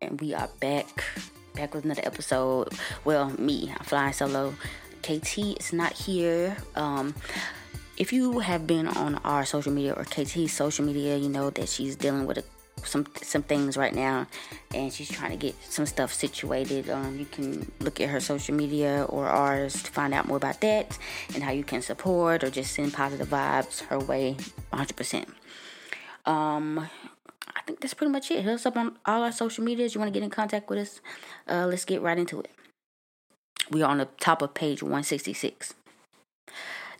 And we are back, back with another episode. Well, me, I'm flying solo. KT is not here. Um, if you have been on our social media or KT's social media, you know that she's dealing with a, some some things right now, and she's trying to get some stuff situated. Um, you can look at her social media or ours to find out more about that and how you can support or just send positive vibes her way, 100%. Um, think that's pretty much it. Hit us up on all our social medias. You want to get in contact with us? Uh, let's get right into it. We are on the top of page 166.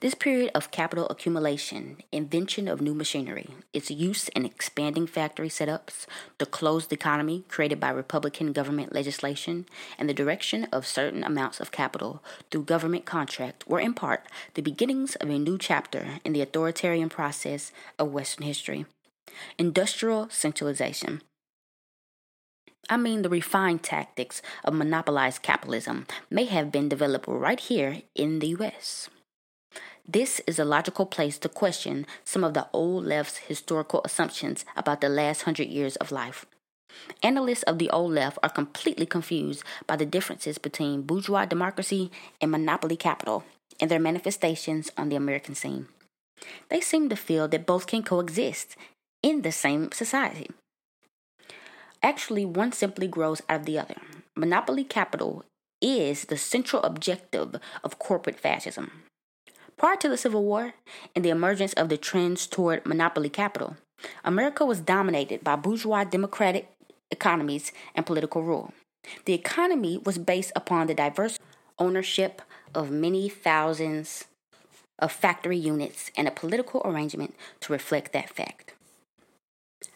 This period of capital accumulation, invention of new machinery, its use in expanding factory setups, the closed economy created by Republican government legislation, and the direction of certain amounts of capital through government contract were in part the beginnings of a new chapter in the authoritarian process of Western history. Industrial centralization. I mean, the refined tactics of monopolized capitalism may have been developed right here in the U.S. This is a logical place to question some of the old left's historical assumptions about the last hundred years of life. Analysts of the old left are completely confused by the differences between bourgeois democracy and monopoly capital and their manifestations on the American scene. They seem to feel that both can coexist in the same society. Actually, one simply grows out of the other. Monopoly capital is the central objective of corporate fascism. Prior to the Civil War and the emergence of the trends toward monopoly capital, America was dominated by bourgeois democratic economies and political rule. The economy was based upon the diverse ownership of many thousands of factory units and a political arrangement to reflect that fact.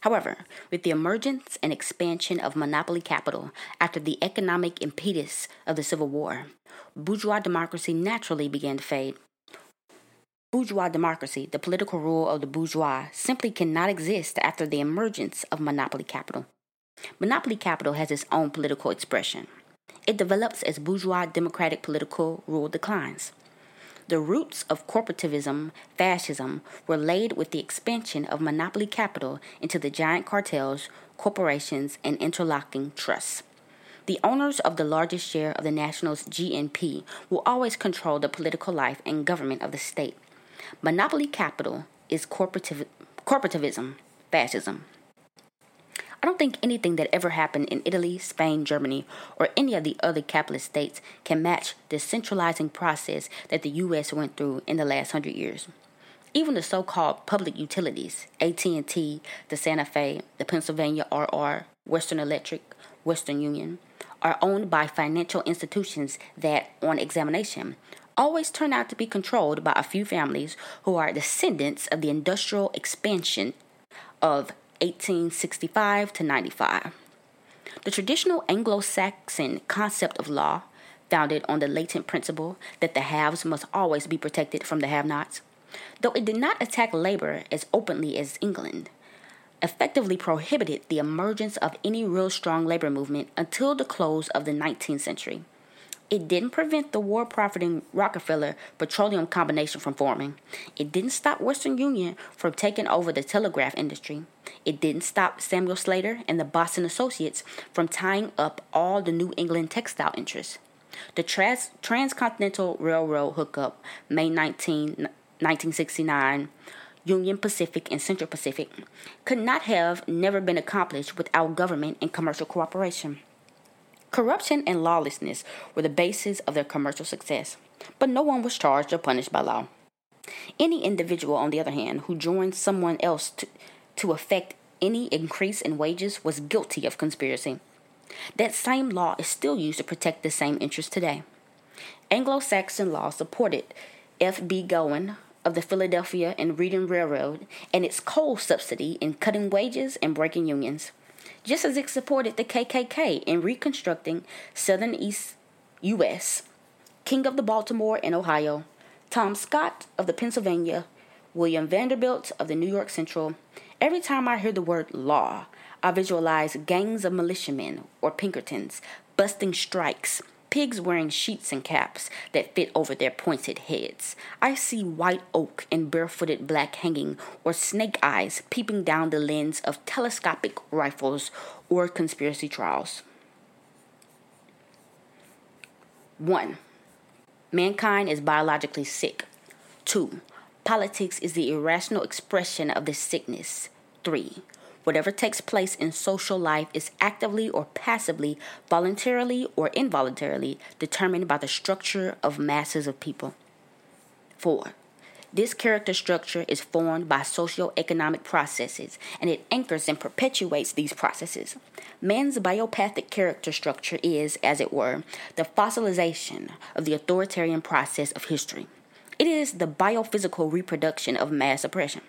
However, with the emergence and expansion of monopoly capital after the economic impetus of the Civil War, bourgeois democracy naturally began to fade. Bourgeois democracy, the political rule of the bourgeois, simply cannot exist after the emergence of monopoly capital. Monopoly capital has its own political expression. It develops as bourgeois democratic political rule declines. The roots of corporativism, fascism, were laid with the expansion of monopoly capital into the giant cartels, corporations, and interlocking trusts. The owners of the largest share of the national's GNP will always control the political life and government of the state. Monopoly capital is corporativ- corporativism, fascism. I don't think anything that ever happened in Italy, Spain, Germany, or any of the other capitalist states can match the centralizing process that the US went through in the last 100 years. Even the so-called public utilities, AT&T, the Santa Fe, the Pennsylvania RR, Western Electric, Western Union, are owned by financial institutions that, on examination, always turn out to be controlled by a few families who are descendants of the industrial expansion of 1865 to 95. The traditional Anglo Saxon concept of law, founded on the latent principle that the haves must always be protected from the have nots, though it did not attack labor as openly as England, effectively prohibited the emergence of any real strong labor movement until the close of the 19th century. It didn't prevent the war profiting Rockefeller petroleum combination from forming. It didn't stop Western Union from taking over the telegraph industry. It didn't stop Samuel Slater and the Boston Associates from tying up all the New England textile interests. The trans- Transcontinental Railroad hookup, May 19, 1969, Union Pacific and Central Pacific, could not have never been accomplished without government and commercial cooperation. Corruption and lawlessness were the basis of their commercial success, but no one was charged or punished by law. Any individual, on the other hand, who joined someone else to, to effect any increase in wages was guilty of conspiracy. That same law is still used to protect the same interests today. Anglo Saxon law supported F.B. Gowen of the Philadelphia and Reading Railroad and its coal subsidy in cutting wages and breaking unions just as it supported the KKK in reconstructing Southern East U.S. King of the Baltimore and Ohio, Tom Scott of the Pennsylvania, William Vanderbilt of the New York Central. Every time I hear the word law, I visualize gangs of militiamen or Pinkertons busting strikes, pigs wearing sheets and caps that fit over their pointed heads. I see white oak and barefooted black hanging, or snake eyes peeping down the lens of telescopic rifles or conspiracy trials. 1. Mankind is biologically sick. 2. Politics is the irrational expression of this sickness. 3. Whatever takes place in social life is actively or passively, voluntarily or involuntarily determined by the structure of masses of people. 4. This character structure is formed by socio-economic processes, and it anchors and perpetuates these processes. Man's biopathic character structure is, as it were, the fossilization of the authoritarian process of history. It is the biophysical reproduction of mass oppression.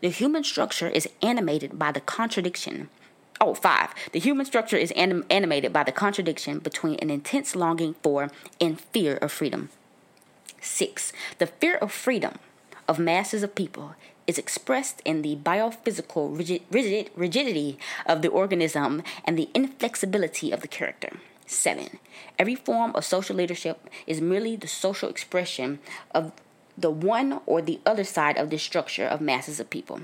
The human structure is animated by the contradiction. Oh, five. The human structure is anim- animated by the contradiction between an intense longing for and fear of freedom. Six. The fear of freedom of masses of people is expressed in the biophysical rigid, rigid, rigidity of the organism and the inflexibility of the character. 7. Every form of social leadership is merely the social expression of the one or the other side of the structure of masses of people.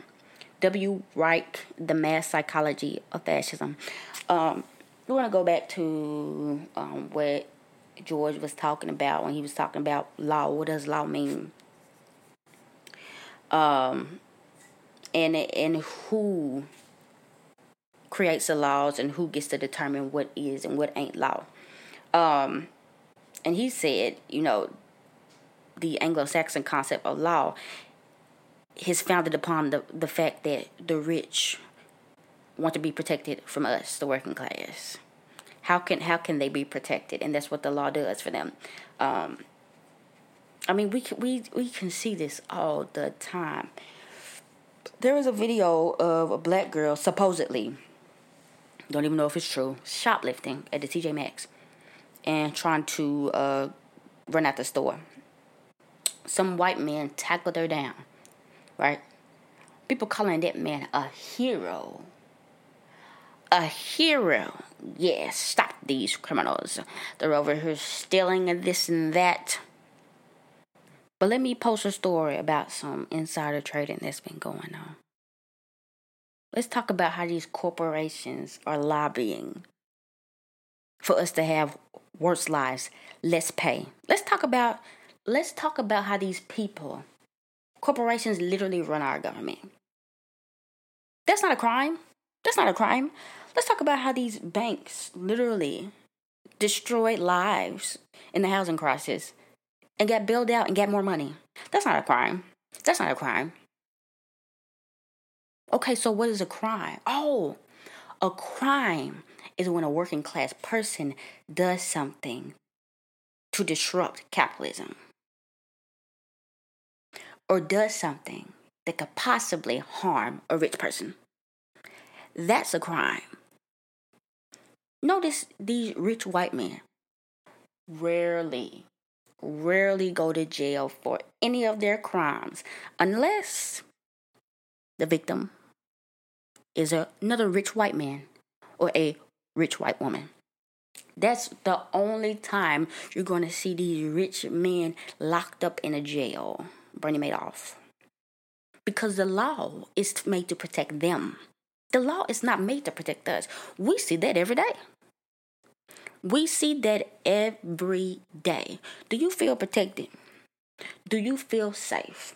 W. Reich, The Mass Psychology of Fascism. Um, we want to go back to um, what George was talking about when he was talking about law. What does law mean? Um, and and who creates the laws and who gets to determine what is and what ain't law. Um, and he said, you know, the Anglo-Saxon concept of law is founded upon the the fact that the rich want to be protected from us, the working class. How can how can they be protected? And that's what the law does for them. Um, I mean, we we we can see this all the time. There was a video of a black girl supposedly, don't even know if it's true, shoplifting at the TJ Maxx and trying to uh, run out the store. Some white man tackled her down, right? People calling that man a hero. A hero. Yes, stop these criminals. They're over here stealing and this and that. But let me post a story about some insider trading that's been going on. Let's talk about how these corporations are lobbying for us to have worse lives, less pay. Let's talk about let's talk about how these people corporations literally run our government. That's not a crime. That's not a crime. Let's talk about how these banks literally destroyed lives in the housing crisis and got bailed out and got more money. That's not a crime. That's not a crime. Okay, so what is a crime? Oh, a crime is when a working class person does something to disrupt capitalism or does something that could possibly harm a rich person. That's a crime. Notice these rich white men rarely rarely go to jail for any of their crimes unless the victim is another rich white man or a rich white woman. That's the only time you're going to see these rich men locked up in a jail. Bernie Madoff. Because the law is made to protect them. The law is not made to protect us. We see that every day. We see that every day. Do you feel protected? Do you feel safe?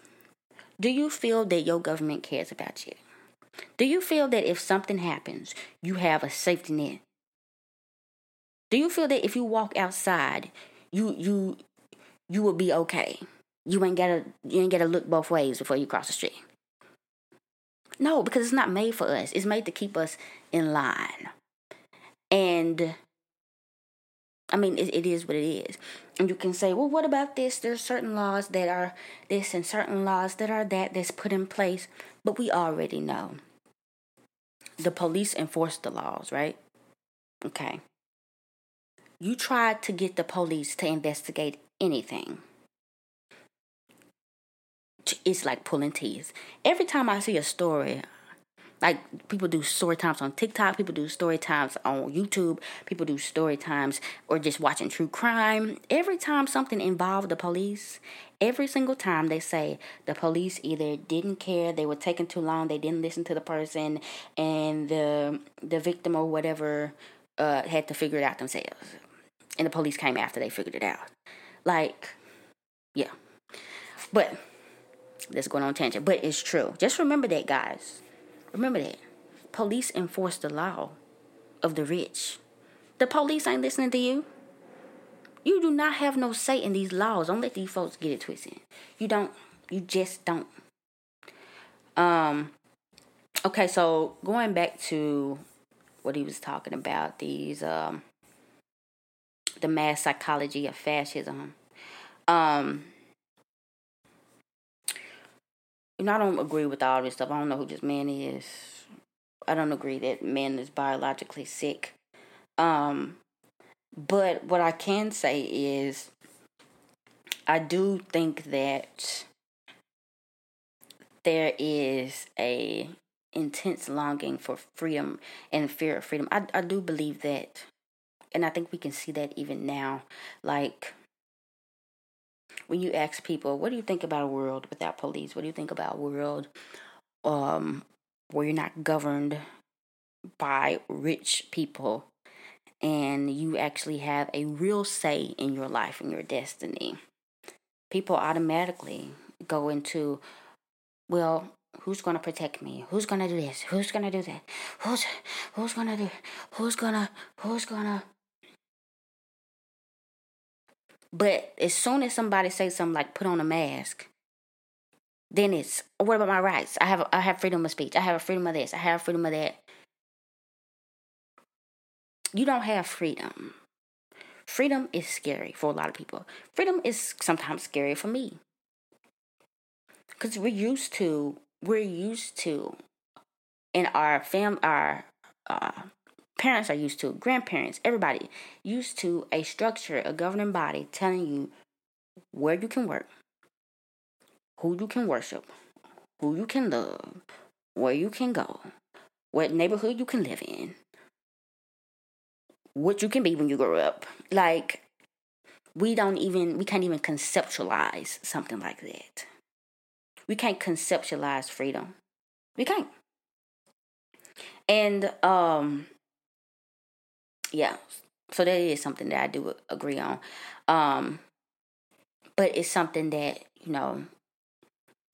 Do you feel that your government cares about you? Do you feel that if something happens, you have a safety net? Do you feel that if you walk outside, you you you will be okay? You ain't gotta you ain't gotta look both ways before you cross the street. No, because it's not made for us. It's made to keep us in line. And I mean, it, it is what it is. And you can say, well, what about this? There's certain laws that are this and certain laws that are that that's put in place. But we already know. The police enforce the laws, right? Okay. You try to get the police to investigate anything. It's like pulling teeth. Every time I see a story, Like people do story times on TikTok, people do story times on YouTube, people do story times or just watching true crime. Every time something involved the police, every single time they say the police either didn't care, they were taking too long, they didn't listen to the person, and the the victim or whatever uh, had to figure it out themselves, and the police came after they figured it out. Like, yeah, but that's going on tangent, but it's true. Just remember that, guys. Remember that. Police enforce the law of the rich. The police ain't listening to you. You do not have no say in these laws. Don't let these folks get it twisted. You don't. You just don't. Um. Okay, so going back to what he was talking about, these um, the mass psychology of fascism. Um, you know, I don't agree with all this stuff. I don't know who this man is. I don't agree that man is biologically sick. Um, but what I can say is, I do think that there is a intense longing for freedom and fear of freedom. I I do believe that, and I think we can see that even now. Like when you ask people, what do you think about a world without police? What do you think about a world um, where you're not governed by rich people and you actually have a real say in your life and your destiny? People automatically go into, well, who's gonna protect me? Who's gonna do this? Who's gonna do that? Who's who's gonna do? Who's gonna who's gonna But as soon as somebody says something like put on a mask, then it's what about my rights? I have I have freedom of speech. I have a freedom of this. I have freedom of that. You don't have freedom. Freedom is scary for a lot of people. Freedom is sometimes scary for me. Cuz we're used to we're used to in our fam our uh, parents are used to, grandparents, everybody used to a structure, a governing body telling you where you can work, who you can worship, who you can love, where you can go, what neighborhood you can live in, what you can be when you grow up. Like, we don't even, we can't even conceptualize something like that. We can't conceptualize freedom. We can't. And um yeah. So that is something that i do agree on. Um but it's something that you know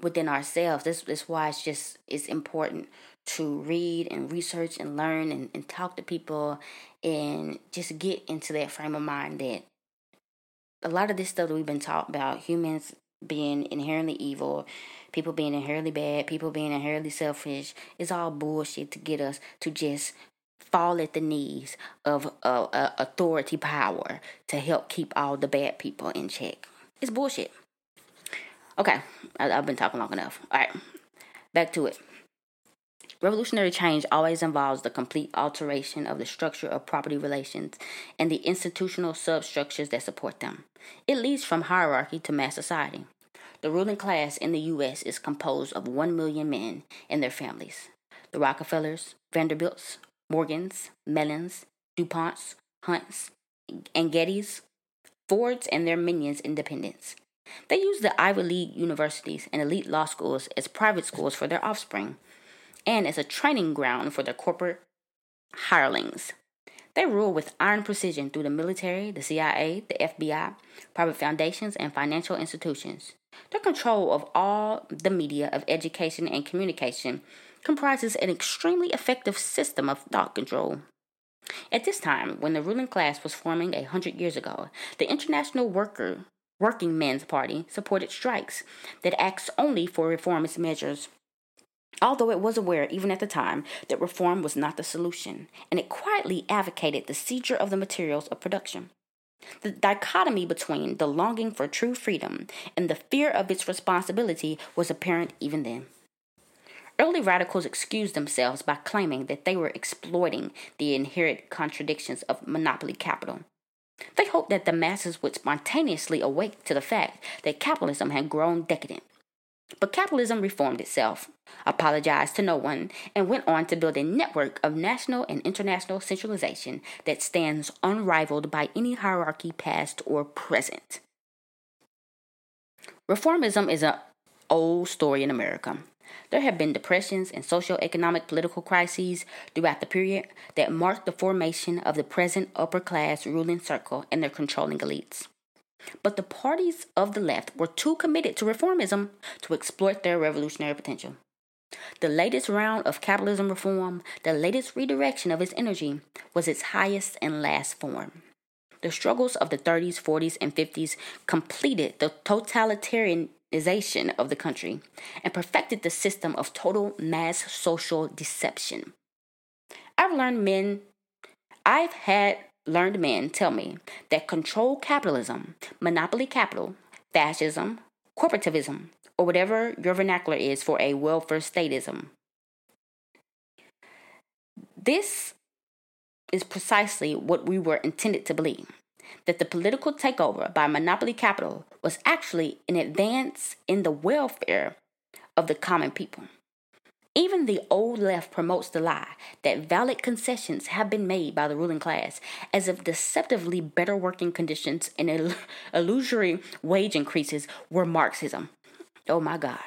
within ourselves this is why it's just it's important to read and research and learn and, and talk to people and just get into that frame of mind that a lot of this stuff that we've been taught about humans being inherently evil people being inherently bad people being inherently selfish is all bullshit to get us to just fall at the knees of uh, uh, authority power to help keep all the bad people in check. It's bullshit. Okay, I, have been talking long enough. All right, back to it. Revolutionary change always involves the complete alteration of the structure of property relations and the institutional substructures that support them. It leads from hierarchy to mass society. The ruling class in the U.S. is composed of 1 million men and their families. The Rockefellers, Vanderbilts, Morgans, Mellons, DuPonts, Hunts, and Gettys, Fords, and their minions' independence. They use the Ivy League universities and elite law schools as private schools for their offspring and as a training ground for their corporate hirelings. They rule with iron precision through the military, the CIA, the FBI, private foundations, and financial institutions. Their control of all the media of education and communication comprises an extremely effective system of thought control. At this time, when the ruling class was forming a hundred years ago, the International Worker Working Men's Party supported strikes that acts only for reformist measures. Although it was aware, even at the time, that reform was not the solution, and it quietly advocated the seizure of the materials of production. The dichotomy between the longing for true freedom and the fear of its responsibility was apparent even then. Early radicals excused themselves by claiming that they were exploiting the inherent contradictions of monopoly capital. They hoped that the masses would spontaneously awake to the fact that capitalism had grown decadent. But capitalism reformed itself, apologized to no one, and went on to build a network of national and international centralization that stands unrivaled by any hierarchy past or present. Reformism is an old story in America. There have been depressions and socio-economic political crises throughout the period that marked the formation of the present upper class ruling circle and their controlling elites. But the parties of the left were too committed to reformism to exploit their revolutionary potential. The latest round of capitalism reform, the latest redirection of its energy, was its highest and last form. The struggles of the 30s, 40s, and 50s completed the totalitarianization of the country and perfected the system of total mass social deception. I've learned men, I've had learned men tell me that control capitalism, monopoly capital, fascism, corporativism, or whatever your vernacular is for a welfare statism. This is precisely what we were intended to believe that the political takeover by monopoly capital was actually an advance in the welfare of the common people. Even the old left promotes the lie that valid concessions have been made by the ruling class, as if deceptively better working conditions and illusory wage increases were Marxism. Oh my God.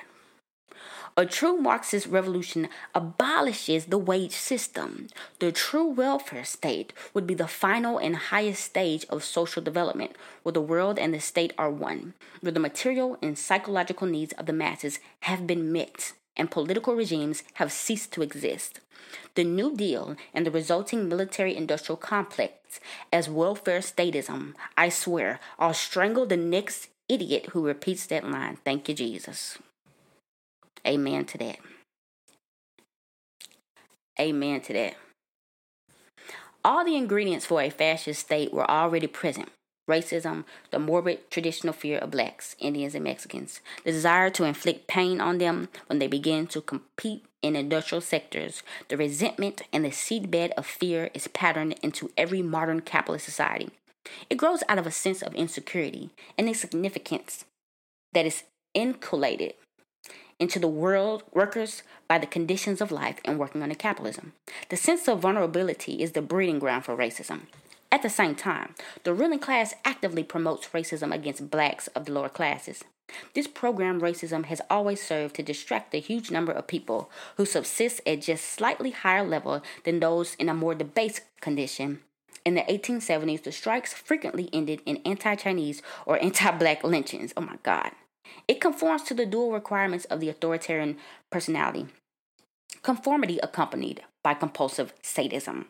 A true Marxist revolution abolishes the wage system. The true welfare state would be the final and highest stage of social development, where the world and the state are one, where the material and psychological needs of the masses have been met and political regimes have ceased to exist. The New Deal and the resulting military industrial complex as welfare statism, I swear, I'll strangle the next idiot who repeats that line. Thank you, Jesus. Amen to that. Amen to that. All the ingredients for a fascist state were already present racism, the morbid traditional fear of blacks, Indians, and Mexicans, the desire to inflict pain on them when they begin to compete in industrial sectors, the resentment and the seedbed of fear is patterned into every modern capitalist society. It grows out of a sense of insecurity and insignificance that is inculcated into the world workers by the conditions of life and working under capitalism. The sense of vulnerability is the breeding ground for racism. At the same time, the ruling class actively promotes racism against blacks of the lower classes. This program racism has always served to distract the huge number of people who subsist at just slightly higher level than those in a more debased condition. In the 1870s, the strikes frequently ended in anti-Chinese or anti-black lynchings. Oh my God. It conforms to the dual requirements of the authoritarian personality. Conformity accompanied by compulsive sadism.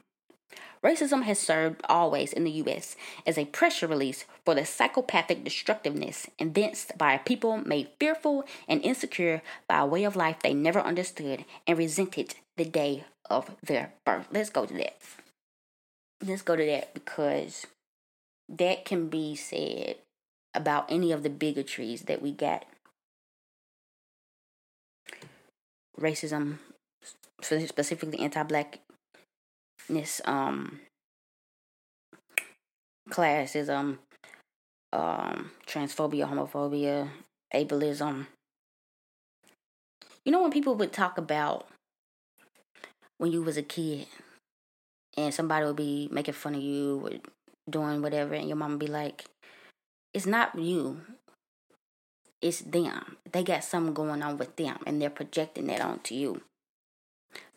Racism has served always in the U.S. as a pressure release for the psychopathic destructiveness evinced by a people made fearful and insecure by a way of life they never understood and resented the day of their birth. Let's go to that. Let's go to that because that can be said about any of the bigotries that we get. Racism, specifically anti-blackness, um classism, um, transphobia, homophobia, ableism. You know when people would talk about when you was a kid and somebody would be making fun of you or doing whatever and your mom would be like, It's not you. It's them. They got something going on with them and they're projecting that onto you.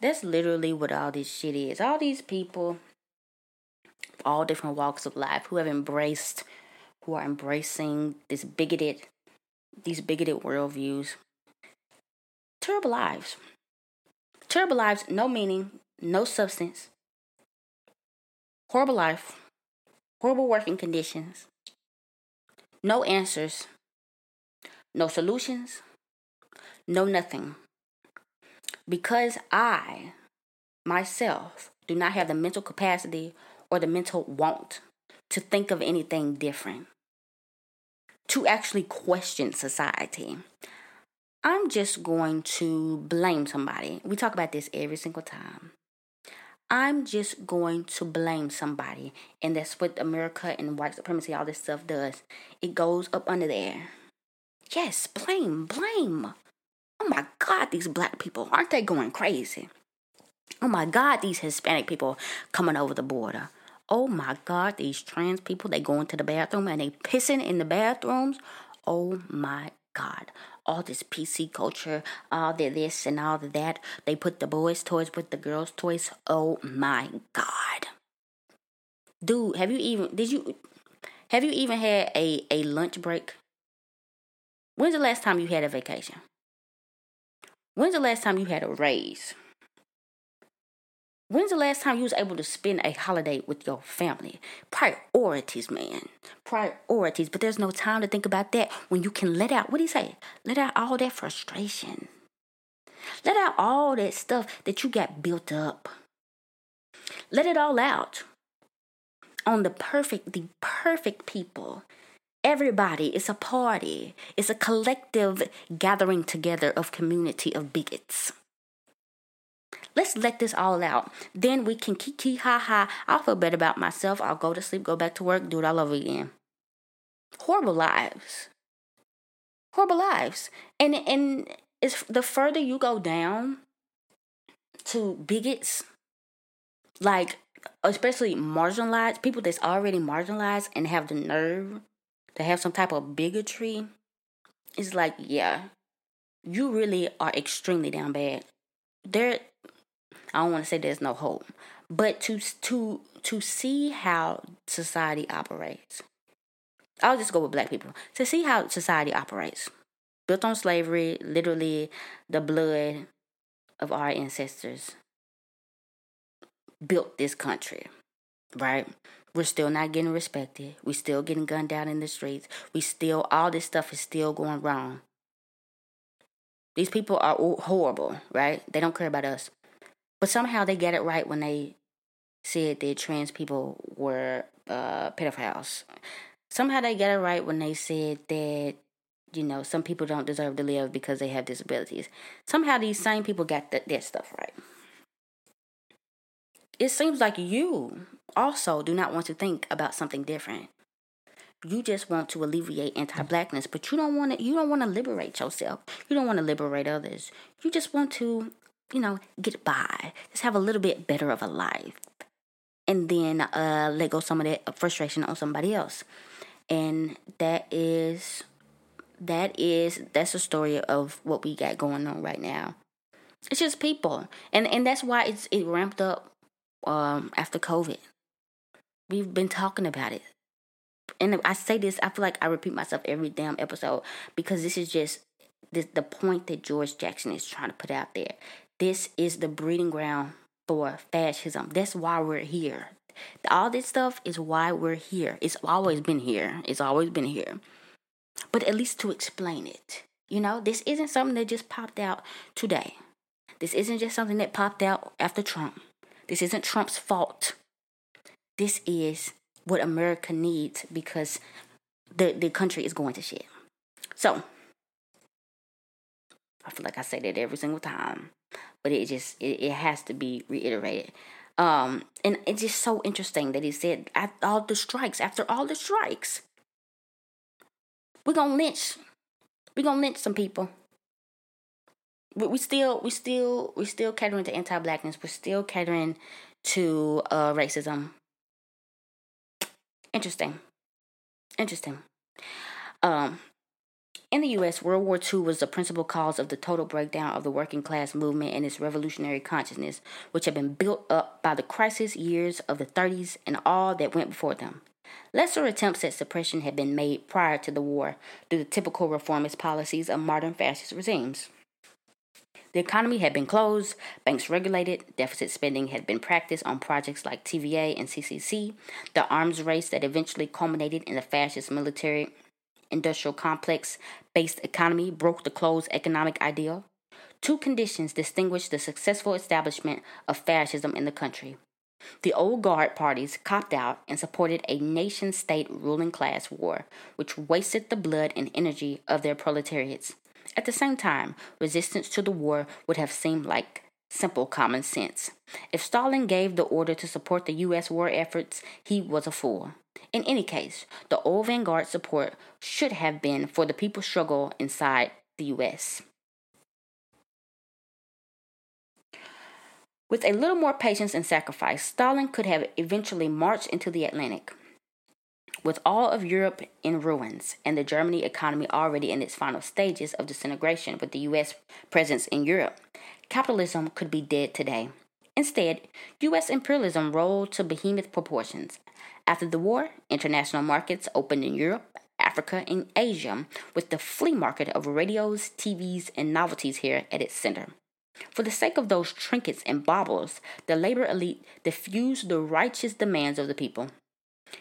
That's literally what all this shit is. All these people, all different walks of life, who have embraced, who are embracing this bigoted, these bigoted worldviews. Terrible lives. Terrible lives, no meaning, no substance. Horrible life, horrible working conditions, no answers, no solutions, no nothing. Because I, myself, do not have the mental capacity or the mental want to think of anything different, to actually question society. I'm just going to blame somebody. We talk about this every single time. I'm just going to blame somebody. And that's what America and white supremacy, all this stuff does. It goes up under there. Yes, blame, blame. Oh my God, these black people, aren't they going crazy? Oh my God, these Hispanic people coming over the border. Oh my God, these trans people, they go into the bathroom and they pissing in the bathrooms. Oh my God. All this PC culture, all the this and all the that. They put the boys' toys with the girls' toys. Oh my God. Dude, have you even did you have you even had a, a lunch break? When's the last time you had a vacation? When's the last time you had a raise? When's the last time you was able to spend a holiday with your family? Priorities, man. Priorities. But there's no time to think about that when you can let out, what do you say? Let out all that frustration. Let out all that stuff that you got built up. Let it all out on the perfect, the perfect people. Everybody, it's a party. It's a collective gathering together of community of bigots. Let's let this all out. Then we can kiki ha ha. I'll feel better about myself. I'll go to sleep, go back to work, do it all over again. Horrible lives. Horrible lives. And and it's the further you go down to bigots, like especially marginalized people that's already marginalized and have the nerve to have some type of bigotry, it's like, yeah, you really are extremely down bad. There I don't want to say there's no hope, but to to to see how society operates. I'll just go with black people. To see how society operates. Built on slavery, literally the blood of our ancestors built this country, right? We're still not getting respected. We're still getting gunned down in the streets. We still all this stuff is still going wrong. These people are horrible, right? They don't care about us. But somehow they get it right when they said that trans people were uh, pedophiles. Somehow they get it right when they said that you know some people don't deserve to live because they have disabilities. Somehow these same people got th- that stuff right. It seems like you also do not want to think about something different. You just want to alleviate anti-blackness, but you don't want to. You don't want to liberate yourself. You don't want to liberate others. You just want to you know, get by. Just have a little bit better of a life. And then uh, let go some of that frustration on somebody else. And that is that is that's the story of what we got going on right now. It's just people. And and that's why it's it ramped up um after COVID. We've been talking about it. And I say this, I feel like I repeat myself every damn episode because this is just the, the point that George Jackson is trying to put out there. This is the breeding ground for fascism. That's why we're here. All this stuff is why we're here. It's always been here. It's always been here. But at least to explain it. You know, this isn't something that just popped out today. This isn't just something that popped out after Trump. This isn't Trump's fault. This is what America needs because the, the country is going to shit. So, I feel like I say that every single time but it just it, it has to be reiterated. Um, and it's just so interesting that he said after all the strikes, after all the strikes, we're gonna lynch, we're gonna lynch some people. But we still, we still, we still catering to anti-blackness. We're still catering to uh, racism. Interesting, interesting. Um, in the US, World War II was the principal cause of the total breakdown of the working class movement and its revolutionary consciousness, which had been built up by the crisis years of the 30s and all that went before them. Lesser attempts at suppression had been made prior to the war through the typical reformist policies of modern fascist regimes. The economy had been closed, banks regulated, deficit spending had been practiced on projects like TVA and CCC, the arms race that eventually culminated in the fascist military industrial complex based economy broke the closed economic ideal. Two conditions distinguished the successful establishment of fascism in the country. The old guard parties copped out and supported a nation state ruling class war, which wasted the blood and energy of their proletariats. At the same time, resistance to the war would have seemed like simple common sense. If Stalin gave the order to support the U.S. war efforts, he was a fool. In any case, the old vanguard support should have been for the people's struggle inside the U.S. With a little more patience and sacrifice, Stalin could have eventually marched into the Atlantic. With all of Europe in ruins and the Germany economy already in its final stages of disintegration with the US presence in Europe, capitalism could be dead today. Instead, US imperialism rolled to behemoth proportions. After the war, international markets opened in Europe, Africa, and Asia, with the flea market of radios, TVs, and novelties here at its center. For the sake of those trinkets and baubles, the labor elite diffused the righteous demands of the people.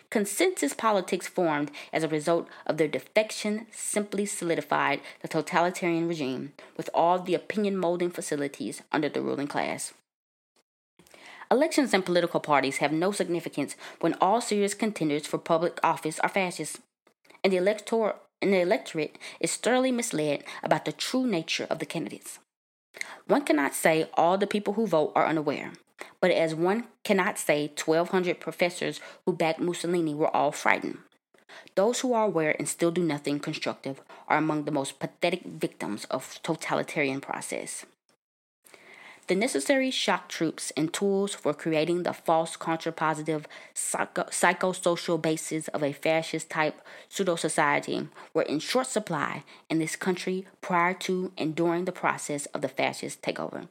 Consensus politics formed as a result of their defection simply solidified the totalitarian regime with all the opinion molding facilities under the ruling class. Elections and political parties have no significance when all serious contenders for public office are fascists, and the elector and the electorate is thoroughly misled about the true nature of the candidates. One cannot say all the people who vote are unaware, but as one cannot say 1,200 professors who backed Mussolini were all frightened. Those who are aware and still do nothing constructive are among the most pathetic victims of totalitarian process. The necessary shock troops and tools for creating the false contrapositive psycho- psychosocial basis of a fascist type pseudo society were in short supply in this country prior to and during the process of the fascist takeover.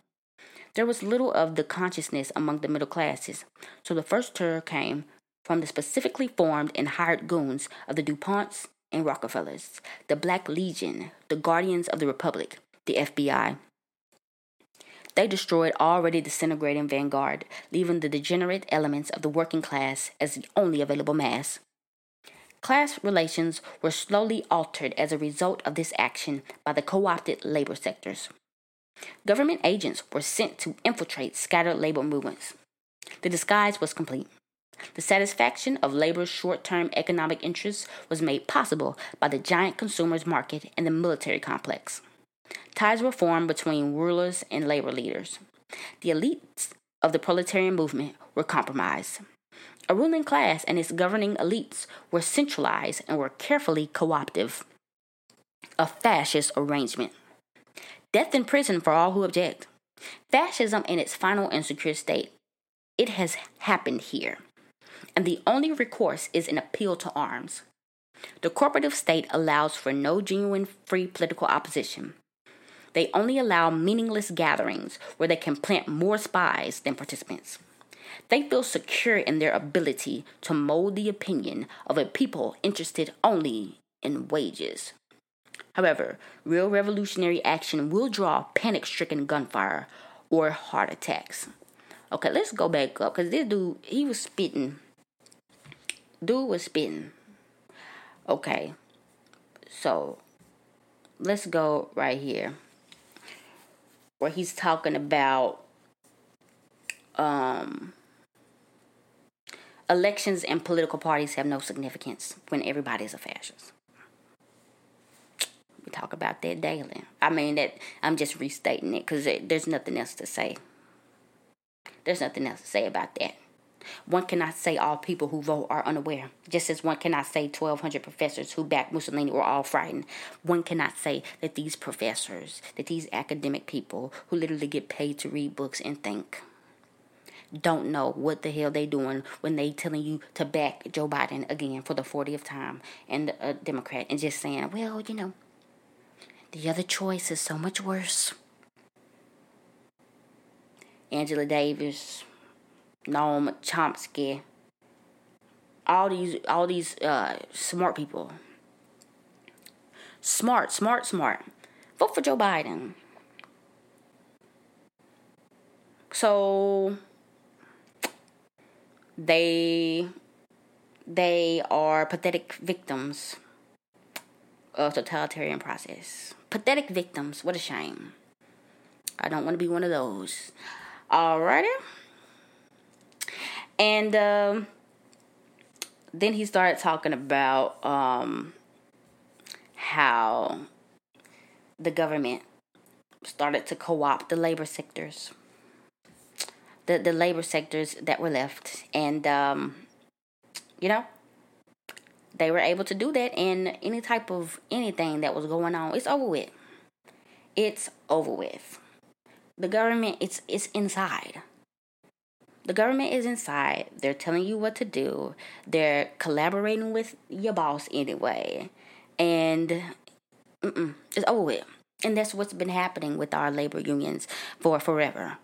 There was little of the consciousness among the middle classes, so the first terror came from the specifically formed and hired goons of the DuPonts and Rockefellers, the Black Legion, the Guardians of the Republic, the FBI, they destroyed already disintegrating vanguard, leaving the degenerate elements of the working class as the only available mass. Class relations were slowly altered as a result of this action by the co opted labor sectors. Government agents were sent to infiltrate scattered labor movements. The disguise was complete. The satisfaction of labor's short term economic interests was made possible by the giant consumers market and the military complex. Ties were formed between rulers and labor leaders. The elites of the proletarian movement were compromised. A ruling class and its governing elites were centralized and were carefully cooperative. A fascist arrangement. Death in prison for all who object. Fascism in its final and secure state. It has happened here. And the only recourse is an appeal to arms. The corporative state allows for no genuine free political opposition. They only allow meaningless gatherings where they can plant more spies than participants. They feel secure in their ability to mold the opinion of a people interested only in wages. However, real revolutionary action will draw panic stricken gunfire or heart attacks. Okay, let's go back up because this dude, he was spitting. Dude was spitting. Okay, so let's go right here where he's talking about um, elections and political parties have no significance when everybody's a fascist. We talk about that daily. I mean that I'm just restating it because there's nothing else to say. There's nothing else to say about that. One cannot say all people who vote are unaware, just as one cannot say 1,200 professors who backed Mussolini were all frightened. One cannot say that these professors, that these academic people who literally get paid to read books and think, don't know what the hell they're doing when they telling you to back Joe Biden again for the 40th time and a Democrat and just saying, well, you know, the other choice is so much worse. Angela Davis, Noam Chomsky, all these all these uh, smart people. Smart, smart, smart. Vote for Joe Biden. So they they are pathetic victims of totalitarian process. Pathetic victims. What a shame. I don't want to be one of those. Alrighty. And um, then he started talking about um, how the government started to co opt the labor sectors, the, the labor sectors that were left. And, um, you know, they were able to do that, and any type of anything that was going on, it's over with. It's over with. The government, it's it's inside. the government is inside. They're telling you what to do. They're collaborating with your boss anyway. And it's over with. And that's what's been happening with our labor unions for forever.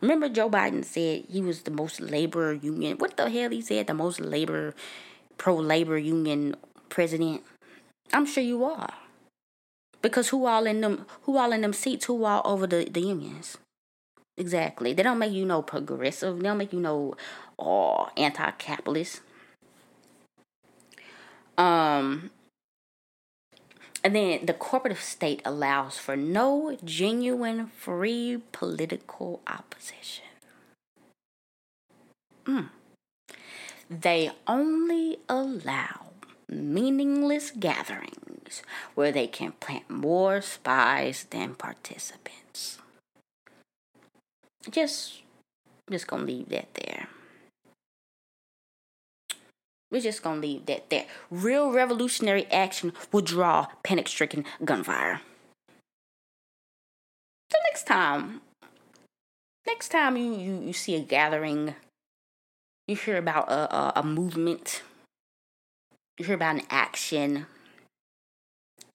Remember, Joe Biden said he was the most labor union. What the hell he said? The most labor, pro labor union president. I'm sure you are. Because who all in them? Who all in them seats? Who all over the the unions? Exactly. They don't make you no progressive. They don't make you no oh, anti-capitalist. Um, and then the corporate state allows for no genuine free political opposition. Mm. They only allow meaningless gatherings where they can plant more spies than participants. Just just gonna leave that there. We're just gonna leave that there. Real revolutionary action will draw panic stricken gunfire. So next time, next time you, you, you see a gathering, you hear about a, a, a movement, you hear about an action,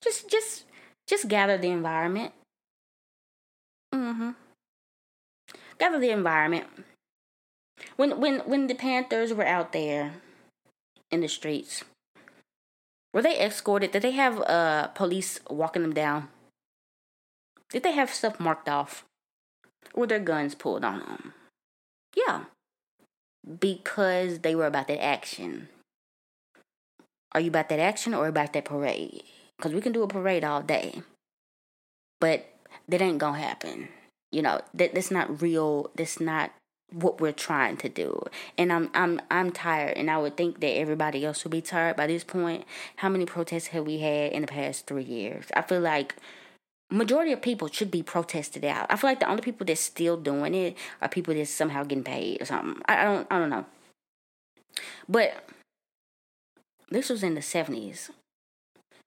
just just just gather the environment. Mm-hmm. Gather the environment. When when when the Panthers were out there in the streets. Were they escorted? Did they have uh police walking them down? Did they have stuff marked off? Were their guns pulled on them? Yeah. Because they were about that action. Are you about that action or about that parade? Because we can do a parade all day. But that ain't gonna happen. You know, that that's not real. That's not what we're trying to do. And I'm I'm I'm tired and I would think that everybody else would be tired by this point. How many protests have we had in the past 3 years? I feel like majority of people should be protested out. I feel like the only people that's still doing it are people that's somehow getting paid or something. I, I don't I don't know. But this was in the 70s.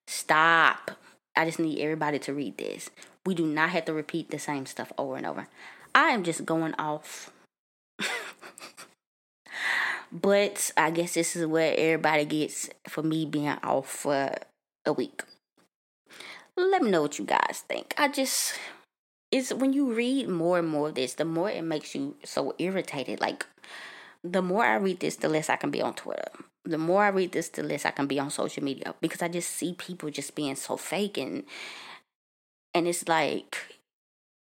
Stop. I just need everybody to read this. We do not have to repeat the same stuff over and over. I am just going off but I guess this is what everybody gets for me being off for a week. Let me know what you guys think. I just it's when you read more and more of this, the more it makes you so irritated. Like the more I read this, the less I can be on Twitter. The more I read this, the less I can be on social media because I just see people just being so fake and and it's like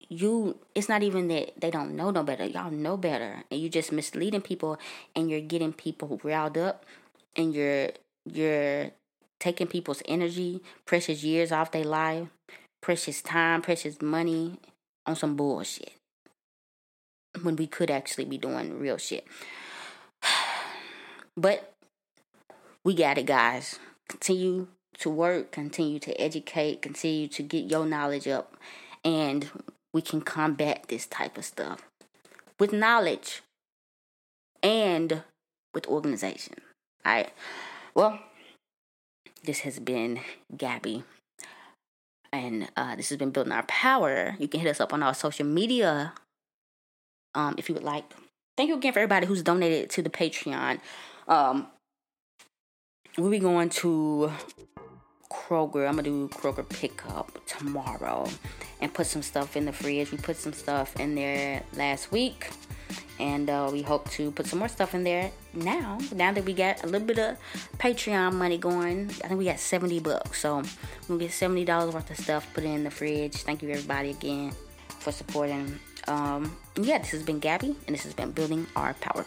you it's not even that they don't know no better y'all know better and you're just misleading people and you're getting people riled up and you're you're taking people's energy precious years off their life precious time precious money on some bullshit when we could actually be doing real shit but we got it guys continue to work continue to educate continue to get your knowledge up and we can combat this type of stuff with knowledge and with organization. All right. Well, this has been Gabby. And uh, this has been Building Our Power. You can hit us up on our social media um, if you would like. Thank you again for everybody who's donated to the Patreon. Um, we'll be going to Kroger. I'm gonna do Kroger pickup tomorrow and put some stuff in the fridge. We put some stuff in there last week, and uh, we hope to put some more stuff in there now. Now that we got a little bit of Patreon money going, I think we got 70 bucks. So we'll get $70 worth of stuff put in the fridge. Thank you everybody again for supporting. Um, yeah, this has been Gabby, and this has been Building Our Power.